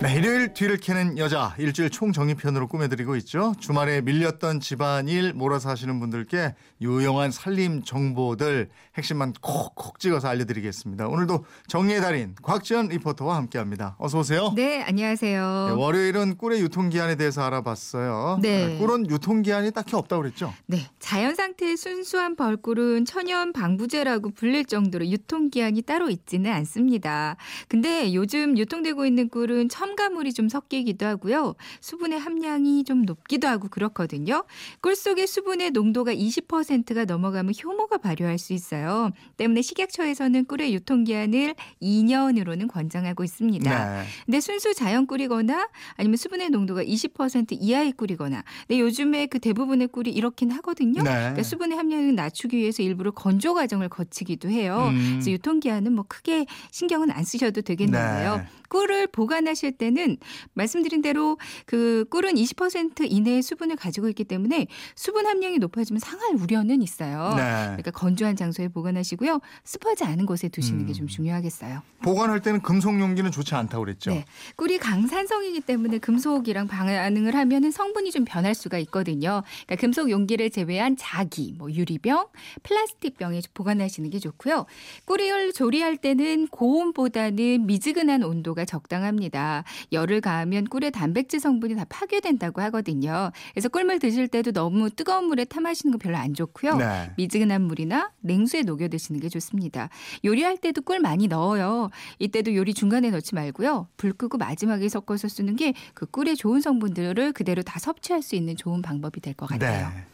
네, 일요일 뒤를 캐는 여자 일주일 총정리편으로 꾸며드리고 있죠. 주말에 밀렸던 집안일 몰아서 하시는 분들께 유용한 살림 정보들 핵심만 콕콕 찍어서 알려드리겠습니다. 오늘도 정리의 달인 곽지연 리포터와 함께합니다. 어서 오세요. 네, 안녕하세요. 네, 월요일은 꿀의 유통기한에 대해서 알아봤어요. 네. 꿀은 유통기한이 딱히 없다고 그랬죠? 네, 자연 상태의 순수한 벌꿀은 천연 방부제라고 불릴 정도로 유통기한이 따로 있지는 않습니다. 근데 요즘 유통되고 있는 꿀은 첨가물이 좀 섞이기도 하고요. 수분의 함량이 좀 높기도 하고 그렇거든요. 꿀 속의 수분의 농도가 20%가 넘어가면 효모가 발효할 수 있어요. 때문에 식약처에서는 꿀의 유통기한을 2년으로는 권장하고 있습니다. 네. 근데 순수 자연 꿀이거나 아니면 수분의 농도가 20% 이하의 꿀이거나 근데 요즘에 그 대부분의 꿀이 이렇긴 하거든요. 네. 그러니까 수분의 함량을 낮추기 위해서 일부러 건조 과정을 거치기도 해요. 음. 그래서 유통기한은 뭐 크게 신경은 안 쓰셔도 되겠는데요. 네. 꿀을 보관하실 때는 말씀드린 대로 그 꿀은 20% 이내의 수분을 가지고 있기 때문에 수분 함량이 높아지면 상할 우려는 있어요. 네. 그러니까 건조한 장소에 보관하시고요. 습하지 않은 곳에 두시는 게좀 음. 중요하겠어요. 보관할 때는 금속 용기는 좋지 않다고 그랬죠? 네. 꿀이 강산성이기 때문에 금속이랑 반응을 하면은 성분이 좀 변할 수가 있거든요. 그러니까 금속 용기를 제외한 자기, 뭐 유리병, 플라스틱 병에 보관하시는 게 좋고요. 꿀을 조리할 때는 고온보다는 미지근한 온도가 적당합니다. 열을 가하면 꿀의 단백질 성분이 다 파괴된다고 하거든요. 그래서 꿀물 드실 때도 너무 뜨거운 물에 타 마시는 거 별로 안 좋고요. 네. 미지근한 물이나 냉수에 녹여 드시는 게 좋습니다. 요리할 때도 꿀 많이 넣어요. 이때도 요리 중간에 넣지 말고요. 불 끄고 마지막에 섞어서 쓰는 게 그 꿀의 좋은 성분들을 그대로 다 섭취할 수 있는 좋은 방법이 될 것 같아요. 네.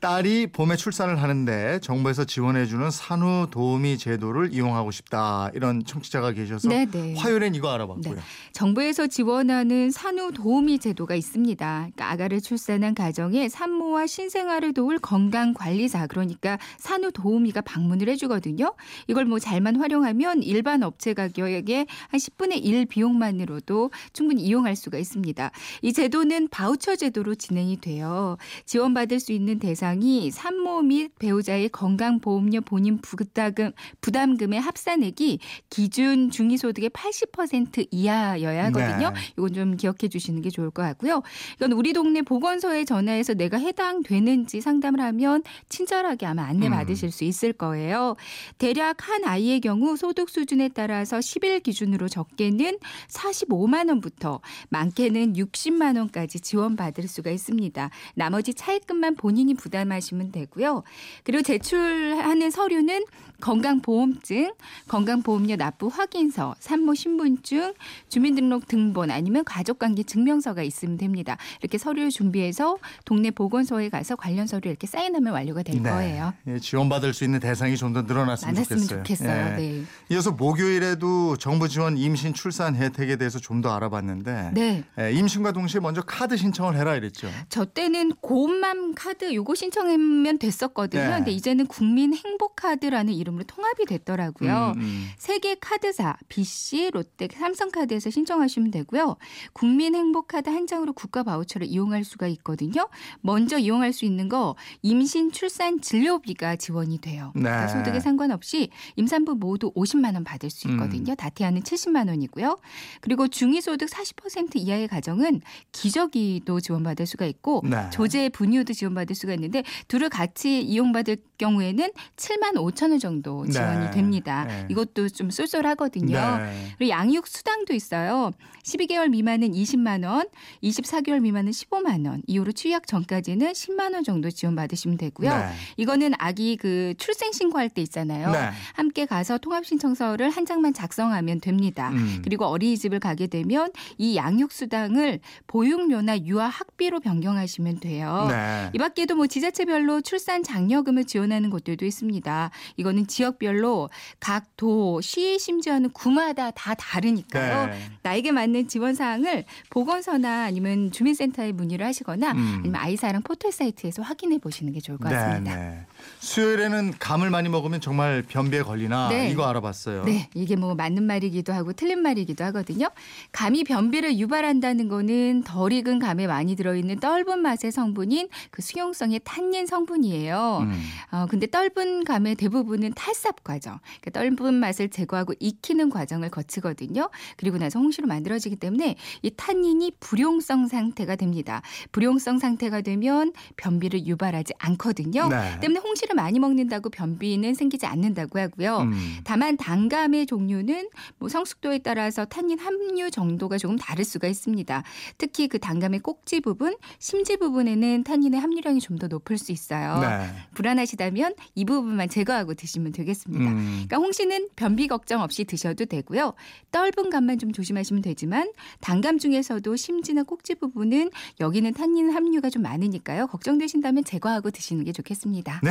딸이 봄에 출산을 하는데 정부에서 지원해주는 산후 도우미 제도를 이용하고 싶다 이런 청취자가 계셔서 네, 네. 화요일엔 이거 알아봤고요. 네. 정부에서 지원하는 산후 도우미 제도가 있습니다. 그러니까 아가를 출산한 가정에 산모와 신생아를 도울 건강 관리사 그러니까 산후 도우미가 방문을 해주거든요. 이걸 뭐 잘만 활용하면 일반 업체 가격의 한 10분의 1 비용만으로도 충분히 이용할 수가 있습니다. 이 제도는 바우처 제도로 진행이 돼요. 지원받을 수 있는 대상 이 산모 및 배우자의 건강보험료 본인 부담금, 부담금의 합산액이 기준 중위소득의 80% 이하여야 하거든요. 네. 이건 좀 기억해 주시는 게 좋을 것 같고요. 이건 우리 동네 보건소에 전화해서 내가 해당되는지 상담을 하면 친절하게 아마 안내 음. 받으실 수 있을 거예요. 대략 한 아이의 경우 소득 수준에 따라서 10일 기준으로 적게는 45만 원부터 많게는 60만 원까지 지원받을 수가 있습니다. 나머지 차액금만 본인이 부담 하시면 되고요. 그리고 제출하는 서류는 건강보험증, 건강보험료 납부 확인서, 산모 신분증, 주민등록 등본 아니면 가족관계 증명서가 있으면 됩니다. 이렇게 서류를 준비해서 동네 보건소에 가서 관련 서류 이렇게 사인하면 완료가 될 거예요. 예, 지원받을 수 있는 대상이 좀 더 늘어났으면 좋겠어요. 좋겠어요. 예. 네. 이어서 목요일에도 정부 지원 임신 출산 혜택에 대해서 좀 더 알아봤는데 네. 예, 임신과 동시에 먼저 카드 신청을 해라 이랬죠. 저 때는 고맘 카드 요거 신 청하면 됐었거든요. 네. 근데 이제는 국민 행복 카드라는 이름으로 통합이 됐더라고요. 음, 음. 세계 카드사 BC, 롯데, 삼성카드에서 신청하시면 되고요. 국민 행복카드 한 장으로 국가 바우처를 이용할 수가 있거든요. 먼저 이용할 수 있는 거 임신, 출산, 진료비가 지원이 돼요. 네. 그러니까 소득에 상관없이 임산부 모두 50만 원 받을 수 있거든요. 다태아는 70만 원이고요. 그리고 중위소득 40% 이하의 가정은 기저귀도 지원받을 수가 있고 네. 조제 분유도 지원받을 수가 있는데 둘을 같이 이용받을 경우에는 7만 5천 원 정도 지원이 네. 됩니다. 네. 이것도 좀 쏠쏠하거든요. 네. 그리고 양육 수당도 있어요. 12개월 미만은 20만 원, 24개월 미만은 15만 원, 이후로 취약 전까지는 10만 원 정도 지원받으시면 되고요. 네. 이거는 아기 그 출생 신고할 때 있잖아요. 네. 함께 가서 통합 신청서를 한 장만 작성하면 됩니다. 음. 그리고 어린이집을 가게 되면 이 양육 수당을 보육료나 유아 학비로 변경하시면 돼요. 네. 이 밖에도 뭐 지자 체별로 출산 장려금을 지원하는 곳들도 있습니다. 이거는 지역별로 각 도, 시, 심지어는 구마다 다 다르니까요. 네. 나에게 맞는 지원 사항을 보건소나 아니면 주민센터에 문의를 하시거나 음. 아니면 아이사랑 포털 사이트에서 확인해 보시는 게 좋을 것 같습니다. 네. 수요일에는 감을 많이 먹으면 정말 변비에 걸리나 네. 이거 알아봤어요. 네, 이게 뭐 맞는 말이기도 하고 틀린 말이기도 하거든요. 감이 변비를 유발한다는 거는 덜 익은 감에 많이 들어있는 떫은 맛의 성분인 그 수용성의 탄닌 성분이에요. 음. 어, 근데 떫은 감의 대부분은 탈삽 과정, 그러니까 떫은 맛을 제거하고 익히는 과정을 거치거든요. 그리고 나서 홍시로 만들어지기 때문에 이 탄닌이 불용성 상태가 됩니다. 불용성 상태가 되면 변비를 유발하지 않거든요. 네. 때문에 홍시 를 많이 먹는다고 변비는 생기지 않는다고 하고요. 음. 다만 단감의 종류는 뭐 성숙도에 따라서 탄닌 함유 정도가 조금 다를 수가 있습니다. 특히 그 단감의 꼭지 부분, 심지 부분에는 탄닌의 함유량이 좀 더 높을 수 있어요. 네. 불안하시다면 이 부분만 제거하고 드시면 되겠습니다. 음. 그러니까 홍시는 변비 걱정 없이 드셔도 되고요. 떫은 감만 좀 조심하시면 되지만 단감 중에서도 심지나 꼭지 부분은 여기는 탄닌 함유가 좀 많으니까요. 걱정되신다면 제거하고 드시는 게 좋겠습니다. 네,